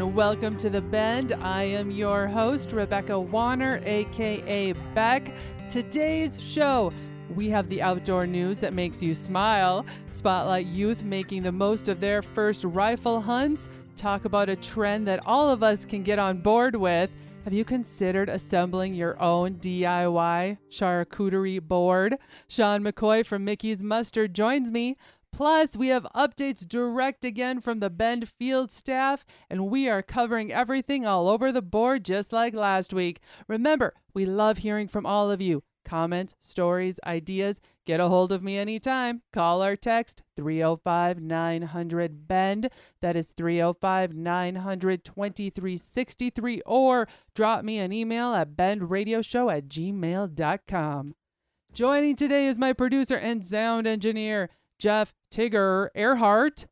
and welcome to The Bend. I am your host, Rebecca Warner, aka Beck. Today's show, we have the outdoor news that makes you smile, spotlight youth making the most of their first rifle hunts, talk about a trend that all of us can get on board with. Have you considered assembling your own DIY charcuterie board? Sean McCoy from Mickey's Mustard joins me. Plus, we have updates direct again from the Bend field staff, and we are covering everything all over the board just like last week. Remember, we love hearing from all of you. Comments, stories, ideas, get a hold of me anytime. Call or text 305 900 Bend. That is 305 900 2363, or drop me an email at bendradioshow at gmail.com. Joining today is my producer and sound engineer, Jeff Tigger Earhart.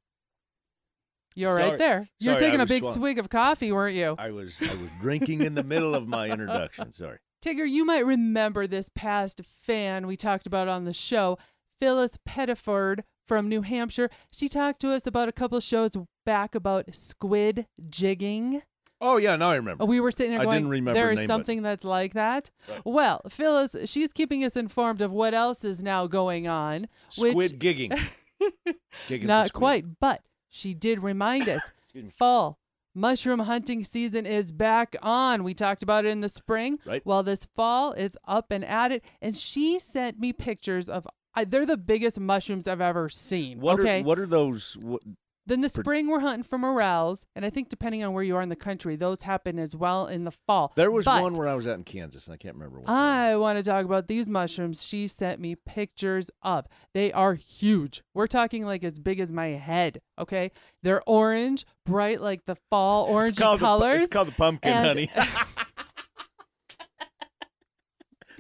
You're Sorry. right there. You're Sorry, taking a was big swung. swig of coffee, weren't you? I was I was drinking in the middle of my introduction. Sorry. Tigger, you might remember this past fan we talked about on the show, Phyllis Pettiford from New Hampshire. She talked to us about a couple shows back about squid jigging. Oh yeah, now I remember. We were sitting there I going, didn't remember there the is name, but- something that's like that. Right. Well, Phyllis, she's keeping us informed of what else is now going on. which- Squid gigging. Gigging Not quite, but she did remind us fall mushroom hunting season is back on. We talked about it in the spring. Right. Well, this fall it's up and at it, and she sent me pictures of. I, they're the biggest mushrooms I've ever seen. What okay. are what are those? What, then the spring we're hunting for morels, and I think depending on where you are in the country, those happen as well in the fall. there was But one where I was out in Kansas, and I can't remember what. I want to talk about these mushrooms she sent me pictures of. They are huge. We're talking like as big as my head, okay? They're orange, bright like the fall it's orangey called the pu- colors. it's called the pumpkin, and- honey.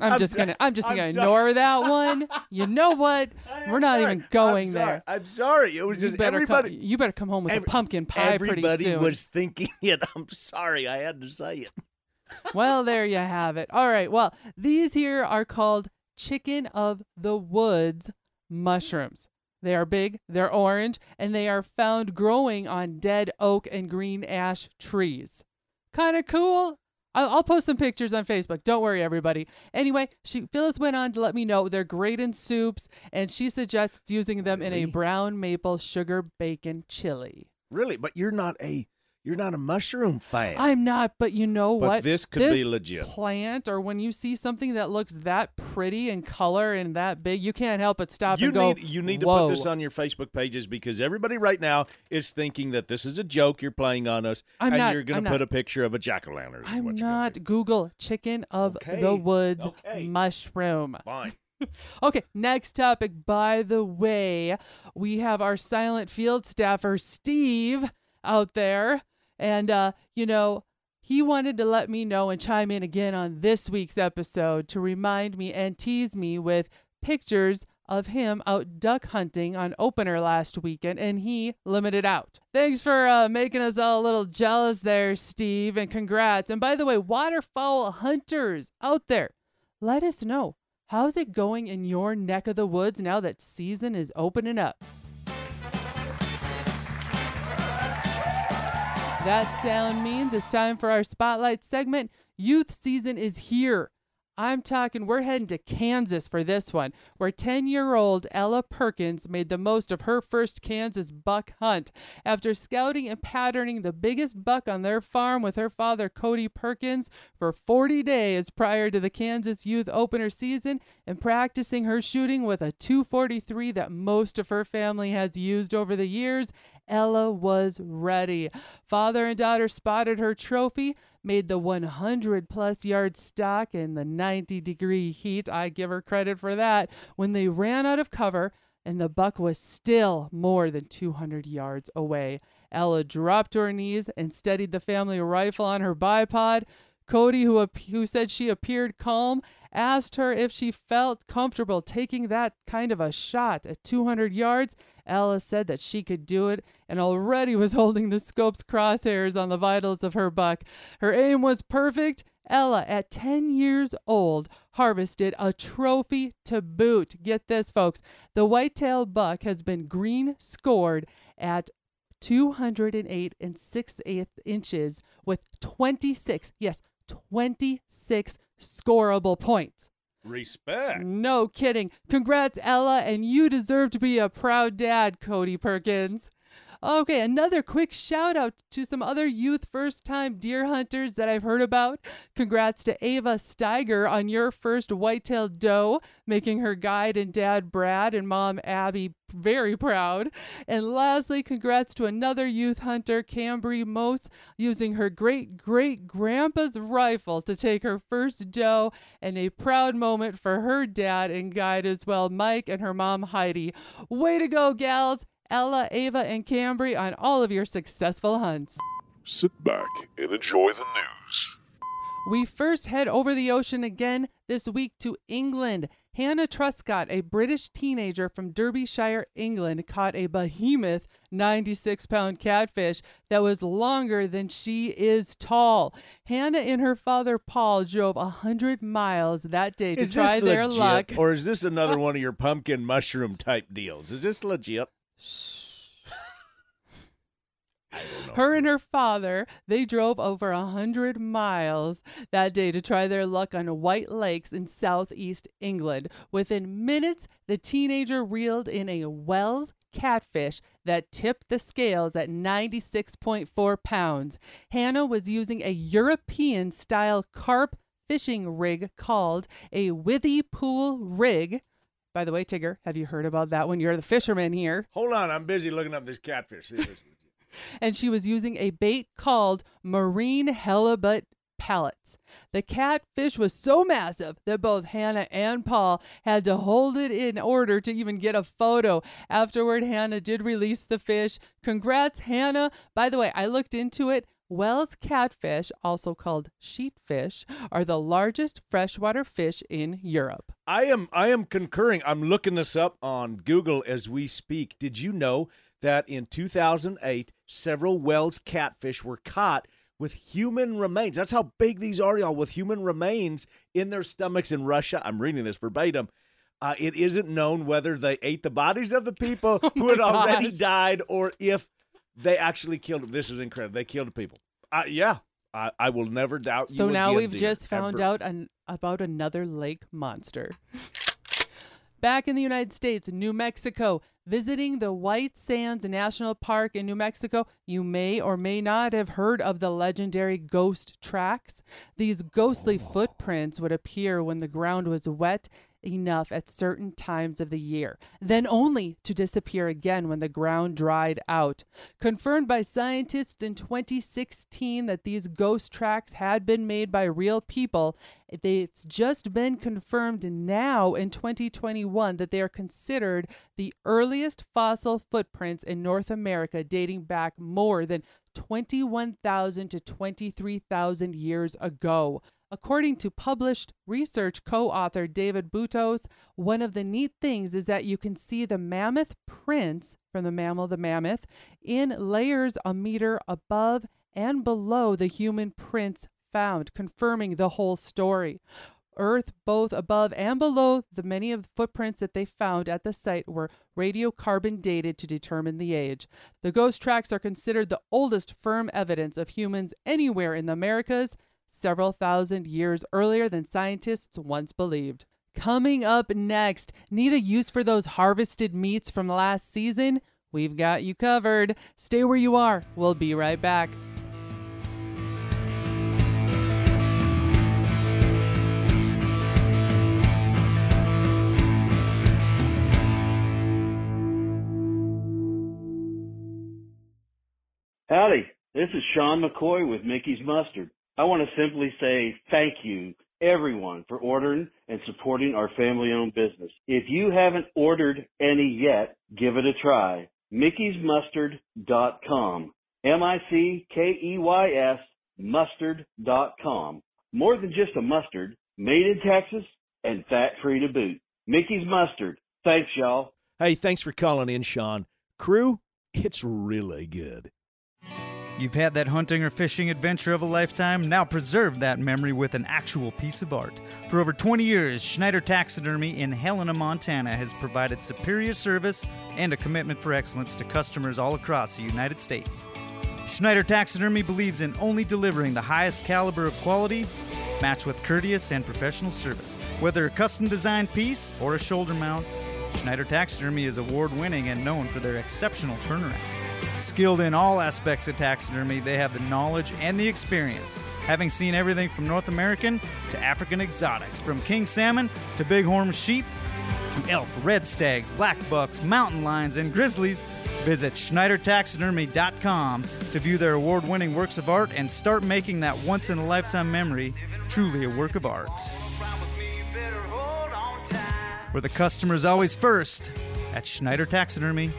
I'm I'm just gonna I'm just I'm gonna sorry. ignore that one. You know what? We're not Sorry. even going I'm there. I'm sorry. It was You just better everybody. come, you better come home with every- a pumpkin pie pretty soon. everybody was thinking it. I'm sorry. I had to say it. well, there you have it. All right. Well, these here are called chicken of the woods mushrooms. They are big, they're orange, and they are found growing on dead oak and green ash trees. Kind of cool. I'll, I'll post some pictures on Facebook. Don't worry, everybody. Anyway, she Phyllis went on to let me know they're great in soups, and she suggests using them in a brown maple sugar bacon chili. Really, but you're not a you're not a mushroom fan. I'm not, but you know but what? this could be legit. plant or when you see something that looks that pretty in color and that big, you can't help but stop you and go. need you need to put this on your Facebook pages because everybody right now is thinking that this is a joke you're playing on us, I'm and not- you're going I'm to not. put a picture of a jack o' lantern. I'm not Google chicken of Okay, the woods okay. mushroom. Fine. Okay, next topic. By the way, we have our silent field staffer Steve out there, and uh, you know. He wanted to let me know and chime in again on this week's episode to remind me and tease me with pictures of him out duck hunting on opener last weekend, and he limited out. Thanks for uh, making us all a little jealous there, Steve, and congrats. And by the way, waterfowl hunters out there, let us know how's it going in your neck of the woods now that season is opening up. That sound means it's time for our spotlight segment. Youth season is here. I'm talking, we're heading to Kansas for this one, where 10 year old Ella Perkins made the most of her first Kansas buck hunt. After scouting and patterning the biggest buck on their farm with her father, Cody Perkins, for 40 days prior to the Kansas Youth Opener season and practicing her shooting with a 243 that most of her family has used over the years, Ella was ready. Father and daughter spotted her trophy, made the 100 plus yard stock in the 90 degree heat. I give her credit for that. When they ran out of cover, and the buck was still more than 200 yards away. Ella dropped to her knees and steadied the family rifle on her bipod. Cody, who, ap- who said she appeared calm, asked her if she felt comfortable taking that kind of a shot at 200 yards. Ella said that she could do it and already was holding the scope's crosshairs on the vitals of her buck. Her aim was perfect. Ella, at 10 years old, harvested a trophy to boot. Get this, folks. The whitetail buck has been green scored at 208 and 6 eighths inches with 26, yes, 26 scorable points. Respect. No kidding. Congrats, Ella, and you deserve to be a proud dad, Cody Perkins. Okay, another quick shout out to some other youth first time deer hunters that I've heard about. Congrats to Ava Steiger on your first white-tailed doe, making her guide and dad Brad and mom Abby very proud. And lastly, congrats to another youth hunter, Cambry Mose, using her great great grandpa's rifle to take her first doe, and a proud moment for her dad and guide as well, Mike and her mom Heidi. Way to go, gals! Ella, Ava, and Cambry on all of your successful hunts. Sit back and enjoy the news. We first head over the ocean again this week to England. Hannah Truscott, a British teenager from Derbyshire, England, caught a behemoth 96 pound catfish that was longer than she is tall. Hannah and her father Paul drove 100 miles that day to Is try this their legit, luck. or is this another one of your pumpkin mushroom type deals? Is this legit? Her and her father, they drove over a hundred miles that day to try their luck on White Lakes in southeast England. Within minutes, the teenager reeled in a Wels catfish that tipped the scales at 96.4 pounds. Hannah was using a European style carp fishing rig called a Withy Pool rig. By the way, Tigger, have you heard about that one? you're the fisherman here? Hold on, I'm busy looking up this catfish. See if it's- and she was using a bait called marine halibut pellets. The catfish was so massive that both Hannah and Paul had to hold it in order to even get a photo. Afterward, Hannah did release the fish. Congrats, Hannah. By the way, I looked into it. Wels catfish, also called sheetfish, are the largest freshwater fish in Europe. I am I am concurring. I'm looking this up on Google as we speak. Did you know that in 2008 several Wels catfish were caught with human remains? That's how big these are, y'all, with human remains in their stomachs in Russia. I'm reading this verbatim. Uh, it isn't known whether they ate the bodies of the people who had Oh my already died or if they actually killed them. This is incredible. They killed people. Uh, yeah, I, I will never doubt you. So now again, we've dear, just found ever. out an, about another lake monster. Back in the United States, New Mexico, visiting the White Sands National Park in New Mexico, you may or may not have heard of the legendary ghost tracks. These ghostly footprints would appear when the ground was wet enough at certain times of the year, then only to disappear again when the ground dried out. Confirmed by scientists in 2016 that these ghost tracks had been made by real people, it's just been confirmed now in 2021 that they are considered the earliest fossil footprints in North America dating back more than 21,000 to 23,000 years ago. According to published research co author David Bustos, one of the neat things is that you can see the mammoth prints from the mammal, the mammoth, in layers a meter above and below the human prints found, confirming the whole story. Earth, both above and below the many of the footprints that they found at the site were radiocarbon dated to determine the age. The ghost tracks are considered the oldest firm evidence of humans anywhere in the Americas, several thousand years earlier than scientists once believed. Coming up next, need a use for those harvested meats from last season? We've got you covered. Stay where you are. We'll be right back. Howdy, this is Sean McCoy with Mickey's Mustard. I want to simply say thank you, everyone, for ordering and supporting our family owned business. If you haven't ordered any yet, give it a try. Mickey'sMustard.com. M I C K E Y S mustard.com. More than just a mustard, made in Texas and fat free to boot. Mickey's Mustard. Thanks, y'all. Hey, thanks for calling in, Sean. Crew, it's really good. You've had that hunting or fishing adventure of a lifetime. Now preserve that memory with an actual piece of art. For over 20 years, Schneider Taxidermy in Helena, Montana has provided superior service and a commitment for excellence to customers all across the United States. Schneider Taxidermy believes in only delivering the highest caliber of quality, matched with courteous and professional service. Whether a custom designed piece or a shoulder mount, Schneider Taxidermy is award winning and known for their exceptional turnaround. Skilled in all aspects of taxidermy, they have the knowledge and the experience, having seen everything from North American to African exotics, from king salmon to bighorn sheep to elk, red stags, black bucks, mountain lions, and grizzlies. Visit SchneiderTaxidermy.com to view their award winning works of art and start making that once in a lifetime memory truly a work of art. Where the customer is always first at Schneider Taxidermy.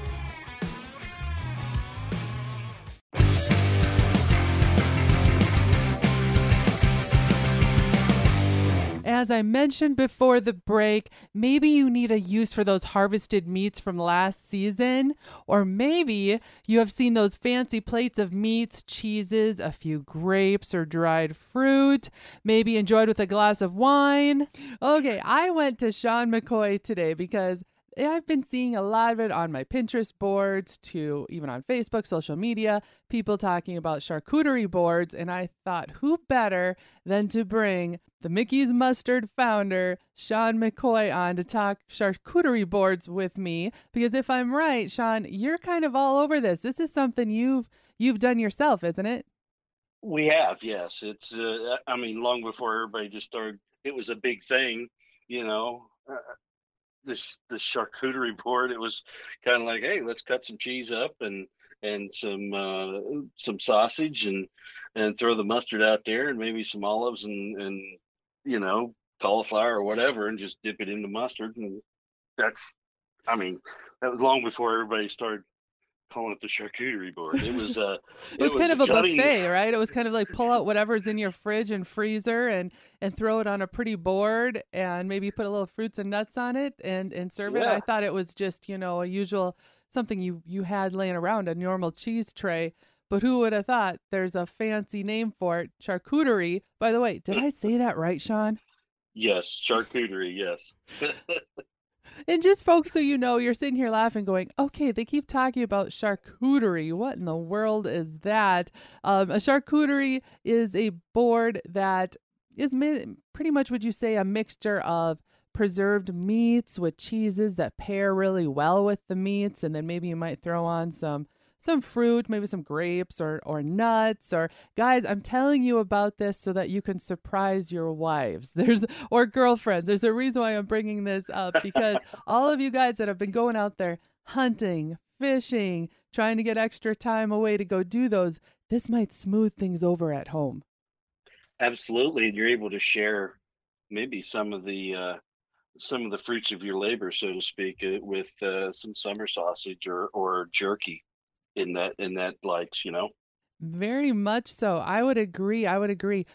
As I mentioned before the break, maybe you need a use for those harvested meats from last season, or maybe you have seen those fancy plates of meats, cheeses, a few grapes or dried fruit, maybe enjoyed with a glass of wine. Okay, I went to Sean McCoy today because I've been seeing a lot of it on my Pinterest boards, to even on Facebook, social media, people talking about charcuterie boards. And I thought, who better than to bring the Mickey's Mustard founder, Sean McCoy, on to talk charcuterie boards with me? Because if I'm right, Sean, you're kind of all over this. This is something you've you've done yourself, isn't it? We have, yes. It's, uh, I mean, long before everybody just started, it was a big thing, you know. Uh, this the charcuterie board. It was kind of like, hey, let's cut some cheese up and and some uh, some sausage and and throw the mustard out there and maybe some olives and and you know cauliflower or whatever and just dip it in the mustard and that's I mean that was long before everybody started calling it the charcuterie board. It was uh it, was, kind of a gutting... buffet, right? It was kind of like pull out whatever's in your fridge and freezer and and throw it on a pretty board and maybe put a little fruits and nuts on it and and serve yeah. it. I thought it was just, you know, a usual something you you had laying around a normal cheese tray. But who would have thought there's a fancy name for it, charcuterie. By the way, did I say that right, Sean? Yes, charcuterie, yes. And just folks, so you know, you're sitting here laughing, going, okay, they keep talking about charcuterie. What in the world is that? Um, a charcuterie is a board that is pretty much, would you say, a mixture of preserved meats with cheeses that pair really well with the meats. And then maybe you might throw on some some fruit, maybe some grapes or, or nuts or guys, I'm telling you about this so that you can surprise your wives. There's or girlfriends. There's a reason why I'm bringing this up because all of you guys that have been going out there hunting, fishing, trying to get extra time away to go do those, this might smooth things over at home. Absolutely, and you're able to share maybe some of the uh, some of the fruits of your labor, so to speak, uh, with uh, some summer sausage or or jerky in that in that likes, you know. Very much so. I would agree. I would agree.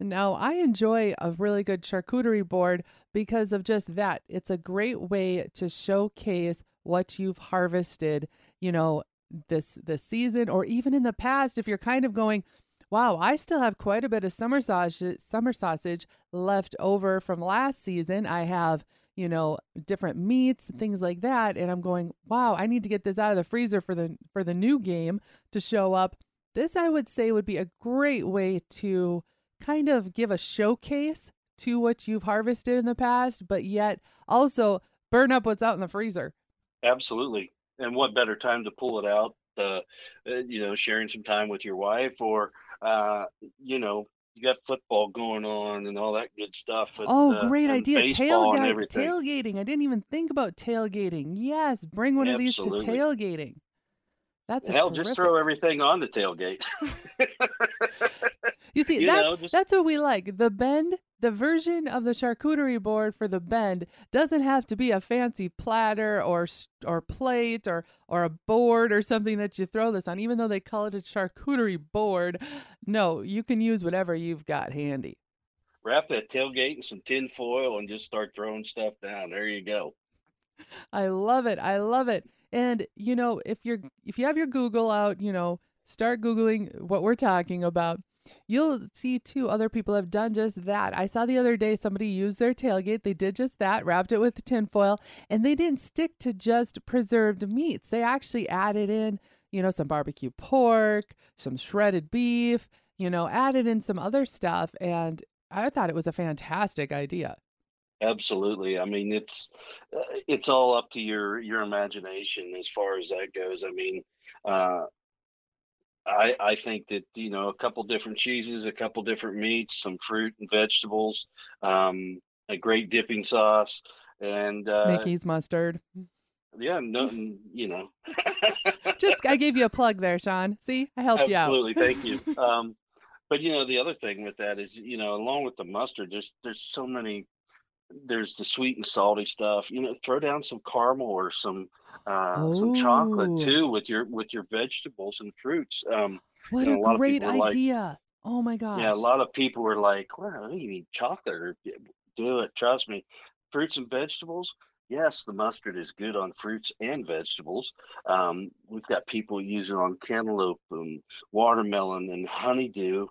Now, I enjoy a really good charcuterie board because of just that. It's a great way to showcase what you've harvested, you know, this this season or even in the past if you're kind of going, wow, I still have quite a bit of summer sausage summer sausage left over from last season. I have you know, different meats things like that. And I'm going, wow, I need to get this out of the freezer for the for the new game to show up. This I would say would be a great way to kind of give a showcase to what you've harvested in the past, but yet also burn up what's out in the freezer. Absolutely. And what better time to pull it out? Uh, uh you know, sharing some time with your wife or, uh, you know, you got football going on and all that good stuff. And, oh, uh, great uh, idea! Tailgate, tailgating. I didn't even think about tailgating. Yes, bring one Absolutely. of these to tailgating. That's hell. Terrific... Just throw everything on the tailgate. you see, you that's know, just... that's what we like. The bend the version of the charcuterie board for the bend doesn't have to be a fancy platter or or plate or or a board or something that you throw this on even though they call it a charcuterie board. No you can use whatever you've got handy. Wrap that tailgate in some tin foil and just start throwing stuff down. There you go. I love it. I love it. And you know if you're if you have your google out you know start Googling what we're talking about. You'll see too, other people have done just that. I saw the other day somebody used their tailgate. They did just that, wrapped it with tinfoil, and they didn't stick to just preserved meats. They actually added in, you know, some barbecue pork, some shredded beef, you know, added in some other stuff. And I thought it was a fantastic idea. Absolutely. I mean, it's uh, it's all up to your your imagination as far as that goes. I mean, uh, I I think that you know a couple different cheeses, a couple different meats, some fruit and vegetables, um, a great dipping sauce, and uh, Mickey's mustard. yeah, nothing. You know, Just I gave you a plug there, Sean. See, I helped you out. absolutely. Thank you. Um, but you know, the other thing with that is, you know, along with the mustard, there's there's so many. There's the sweet and salty stuff. You know, throw down some caramel or some uh, some chocolate too with your with your vegetables and fruits. Um, What you know, a a great are like- idea. oh my gosh. Yeah, a lot of people were like, "Well, you need chocolate do it." Trust me, fruits and vegetables. Yes, the mustard is good on fruits and vegetables. Um, we've got people using it on cantaloupe and watermelon and honeydew,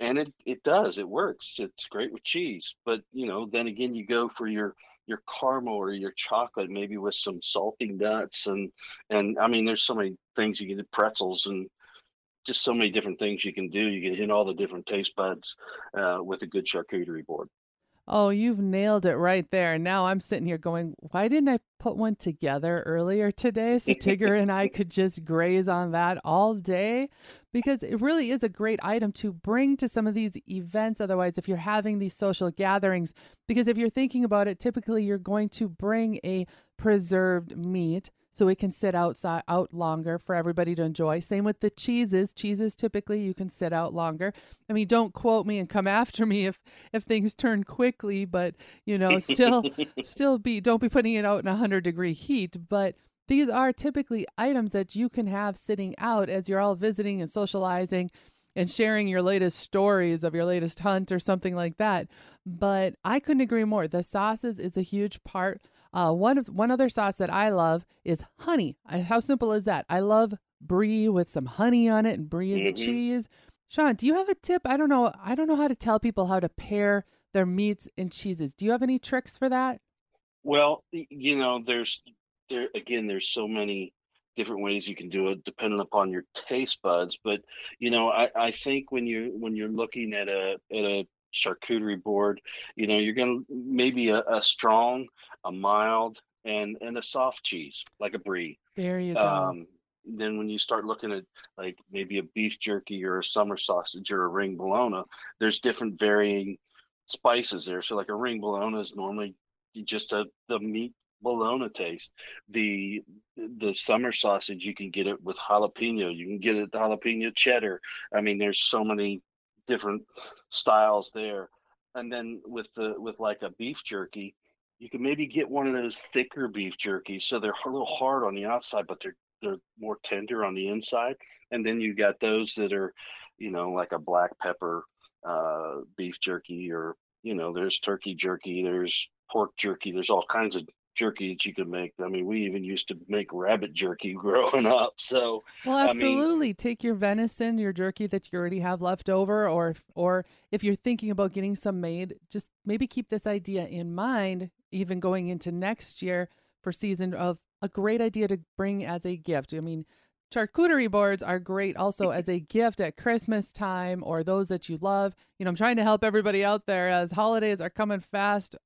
and it it does it works. It's great with cheese, but you know, then again, you go for your your caramel or your chocolate, maybe with some salty nuts and and I mean, there's so many things you can do, pretzels and just so many different things you can do. You can hit all the different taste buds uh, with a good charcuterie board. Oh, you've nailed it right there. Now I'm sitting here going, why didn't I put one together earlier today so Tigger and I could just graze on that all day? Because it really is a great item to bring to some of these events. Otherwise, if you're having these social gatherings, because if you're thinking about it, typically you're going to bring a preserved meat so it can sit outside out longer for everybody to enjoy. Same with the cheeses. Cheeses typically you can sit out longer. I mean, don't quote me and come after me if if things turn quickly, but you know, still still be don't be putting it out in a 100 degree heat, but these are typically items that you can have sitting out as you're all visiting and socializing and sharing your latest stories of your latest hunt or something like that. But I couldn't agree more. The sauces is a huge part. Uh, one of one other sauce that I love is honey. I, how simple is that? I love brie with some honey on it, and brie is a Mhm. cheese. Sean, do you have a tip? I don't know. I don't know how to tell people how to pair their meats and cheeses. Do you have any tricks for that? Well, you know, there's there again, there's so many different ways you can do it depending upon your taste buds. But you know, I, I think when you when you're looking at a at a charcuterie board, you know, you're gonna maybe a, a strong, a mild, and and a soft cheese like a brie. There you go. Um, then when you start looking at like maybe a beef jerky or a summer sausage or a ring bologna, there's different varying spices there. So like a ring bologna is normally just a the meat bologna taste. The the summer sausage you can get it with jalapeno. You can get it jalapeno cheddar. I mean, there's so many different styles there. And then with the with like a beef jerky, you can maybe get one of those thicker beef jerky, So they're a little hard on the outside, but they're they're more tender on the inside. And then you got those that are, you know, like a black pepper uh, beef jerky, or you know, there's turkey jerky, there's pork jerky, there's all kinds of jerky that you can make. I mean, we even used to make rabbit jerky growing up. So Well, I mean- absolutely. Take your venison, your jerky that you already have left over, or if, or if you're thinking about getting some made, just maybe keep this idea in mind, even going into next year for season of a great idea to bring as a gift. I mean, charcuterie boards are great also as a gift at Christmas time or those that you love. You know, I'm trying to help everybody out there as holidays are coming fast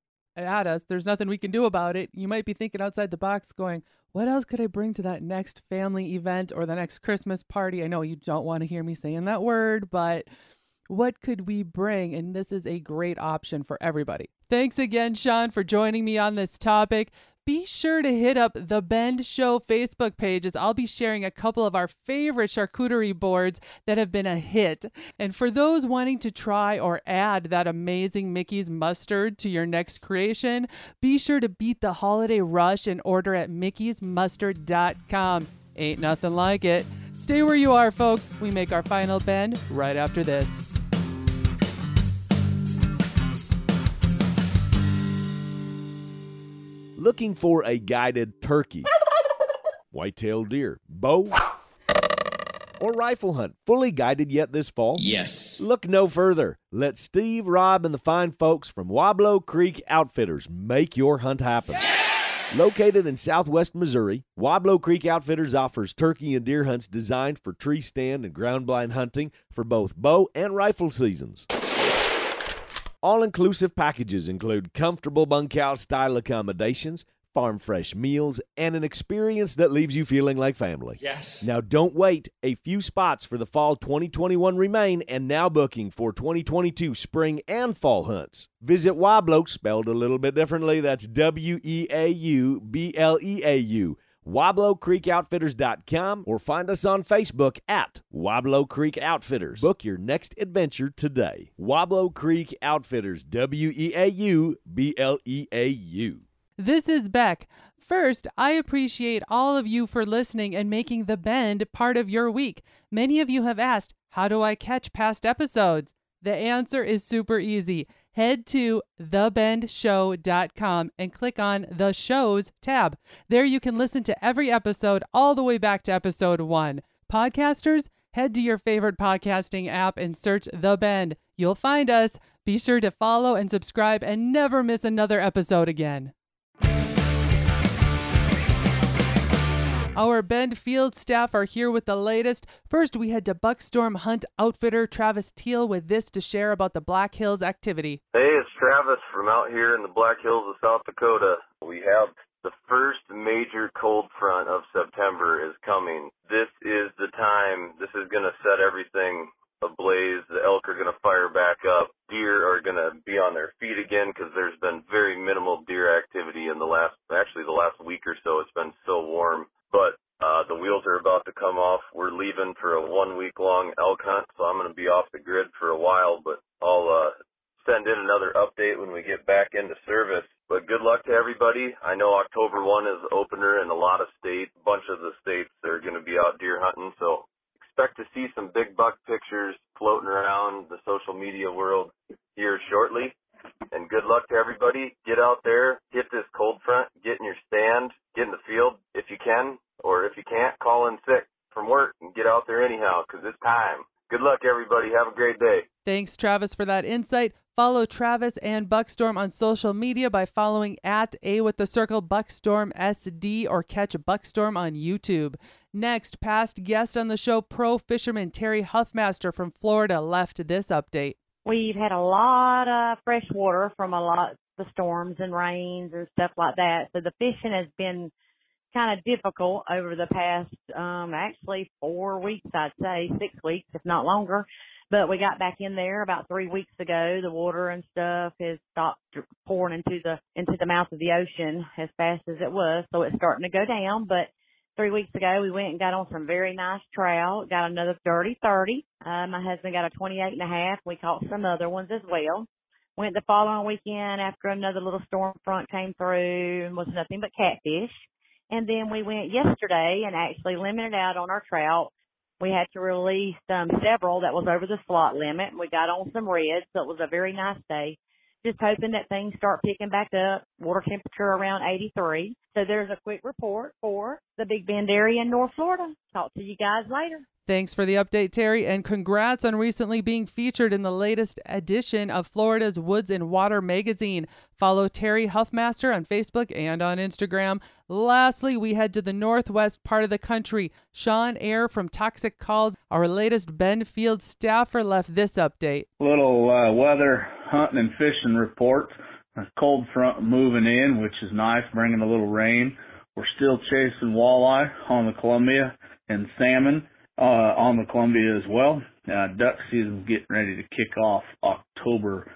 at us. There's nothing we can do about it. You might be thinking outside the box going, what else could I bring to that next family event or the next Christmas party? I know you don't want to hear me saying that word, but what could we bring? And this is a great option for everybody. Thanks again, Sean, for joining me on this topic. Be sure to hit up the Bend Show Facebook pages. I'll be sharing a couple of our favorite charcuterie boards that have been a hit. And for those wanting to try or add that amazing Mickey's mustard to your next creation, be sure to beat the holiday rush and order at mickeysmustard.com. Ain't nothing like it. Stay where you are, folks. We make our final bend right after this. Looking for a guided turkey, white-tailed deer, bow, or rifle hunt fully guided yet this fall? Yes. Look no further. Let Steve, Rob, and the fine folks from Weaubleau Creek Outfitters make your hunt happen. Located in southwest Missouri, Weaubleau Creek Outfitters offers turkey and deer hunts designed for tree stand and ground blind hunting for both bow and rifle seasons. All inclusive packages include comfortable bunkhouse style accommodations, farm fresh meals, and an experience that leaves you feeling like family. Yes. Now don't wait. A few spots for the fall 2021 remain and now booking for 2022 spring and fall hunts. Visit Weaubleau, spelled a little bit differently. That's W E A U B L E A U. WeaubleauCreekOutfitters.com or find us on Facebook at Weaubleau Creek Outfitters. Book your next adventure today. Weaubleau Creek Outfitters, W E A U B L E A U. This is Beck. First, I appreciate all of you for listening and making The Bend part of your week. Many of you have asked, How do I catch past episodes? The answer is super easy. Head to thebendshow.com and click on the shows tab. There you can listen to every episode all the way back to episode one. Podcasters, head to your favorite podcasting app and search The Bend. You'll find us. Be sure to follow and subscribe and never miss another episode again. Our Bend Field staff are here with the latest. First, we head to Buckstorm Hunt outfitter Travis Teal with this to share about the Black Hills activity. Hey, it's Travis from out here in the Black Hills of South Dakota. We have the first major cold front of September is coming. This is the time. This is going to set everything ablaze. The elk are going to fire back up. Deer are going to be on their feet again because there's been very minimal deer activity in the last, actually the last week or so. It's been so warm. But uh, the wheels are about to come off. We're leaving for a one week long elk hunt, so I'm going to be off the grid for a while, but I'll uh, send in another update when we get back into service. But good luck to everybody. I know October 1 is the opener in a lot of states. A bunch of the states are going to be out deer hunting, so expect to see some big buck pictures floating around the social media world here shortly. And good luck to everybody. Get out there, hit this cold front, get in your stand, get in the field if you can, or if you can't, call in sick from work and get out there anyhow because it's time. Good luck, everybody. Have a great day. Thanks, Travis, for that insight. Follow Travis and Buckstorm on social media by following at A with the Circle Buckstorm SD or catch Buckstorm on YouTube. Next, past guest on the show, pro fisherman Terry Huffmaster from Florida, left this update. We've had a lot of fresh water from a lot the storms and rains and stuff like that. So the fishing has been kind of difficult over the past, um, actually four weeks, I'd say, six weeks, if not longer. But we got back in there about three weeks ago. The water and stuff has stopped pouring into the into the mouth of the ocean as fast as it was, so it's starting to go down. But three weeks ago, we went and got on some very nice trout. Got another thirty thirty. Uh, my husband got a twenty eight and a half. We caught some other ones as well. Went the following weekend after another little storm front came through and was nothing but catfish. And then we went yesterday and actually limited out on our trout. We had to release um, several that was over the slot limit. We got on some reds, so it was a very nice day. Just hoping that things start picking back up. Water temperature around 83. So there's a quick report for the Big Bend area in North Florida. Talk to you guys later. Thanks for the update, Terry, and congrats on recently being featured in the latest edition of Florida's Woods and Water magazine. Follow Terry Huffmaster on Facebook and on Instagram. Lastly, we head to the northwest part of the country. Sean Air from Toxic Calls, our latest Bend Field staffer, left this update. Little uh, weather, hunting, and fishing report. A cold front moving in, which is nice, bringing a little rain. We're still chasing walleye on the Columbia and salmon uh, on the Columbia as well. Uh, duck season getting ready to kick off October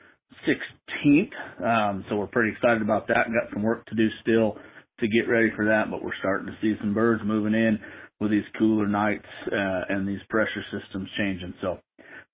16th, um, so we're pretty excited about that. Got some work to do still to get ready for that, but we're starting to see some birds moving in with these cooler nights uh, and these pressure systems changing. So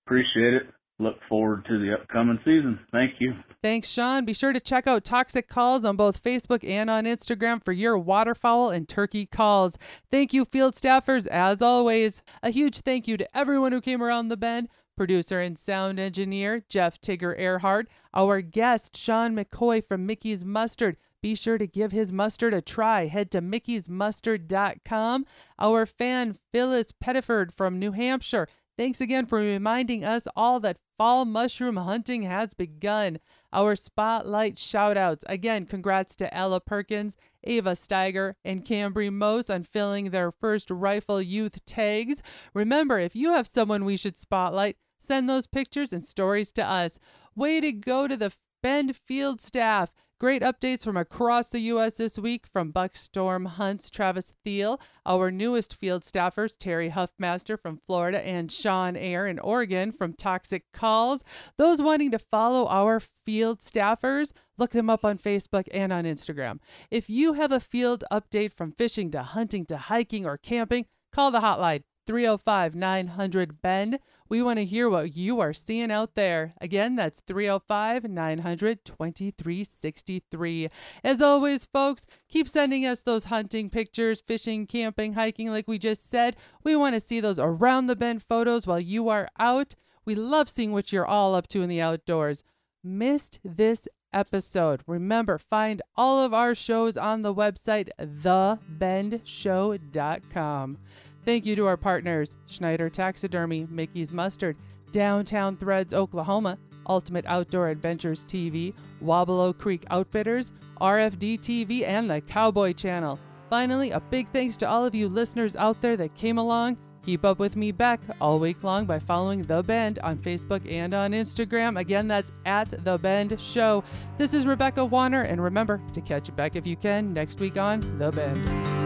appreciate it. Look forward to the upcoming season. Thank you. Thanks, Sean. Be sure to check out Toxic Calls on both Facebook and on Instagram for your waterfowl and turkey calls. Thank you, field staffers, as always. A huge thank you to everyone who came around the bend. Producer and sound engineer Jeff Tigger Earhart, our guest Sean McCoy from Mickey's Mustard, Be sure to give his mustard a try. Head to mickey'smustard.com. Our fan Phyllis Pettiford from New Hampshire. Thanks again for reminding us all that fall mushroom hunting has begun. Our spotlight shoutouts. Again, congrats to Ella Perkins, Ava Steiger, and Cambry Mose on filling their first rifle youth tags. Remember, if you have someone we should spotlight, send those pictures and stories to us. Way to go to the Bend field staff. Great updates from across the U.S. this week from Buckstorm Hunts, Travis Thiel, our newest field staffers, Terry Huffmaster from Florida, and Sean Air in Oregon from Toxic Calls. Those wanting to follow our field staffers, look them up on Facebook and on Instagram. If you have a field update from fishing to hunting to hiking or camping, call the hotline 305 900 Bend. We want to hear what you are seeing out there. Again, that's 305 900 2363. As always, folks, keep sending us those hunting pictures, fishing, camping, hiking, like we just said. We want to see those around the bend photos while you are out. We love seeing what you're all up to in the outdoors. Missed this episode. Remember, find all of our shows on the website, thebendshow.com. Thank you to our partners Schneider Taxidermy, Mickey's Mustard, Downtown Threads, Oklahoma, Ultimate Outdoor Adventures TV, Weaubleau Creek Outfitters, RFD TV, and the Cowboy Channel. Finally, a big thanks to all of you listeners out there that came along. Keep up with me, Beck, all week long by following The Bend on Facebook and on Instagram. Again, that's at The Bend Show. This is Rebecca Warner, and remember to catch it back if you can next week on The Bend.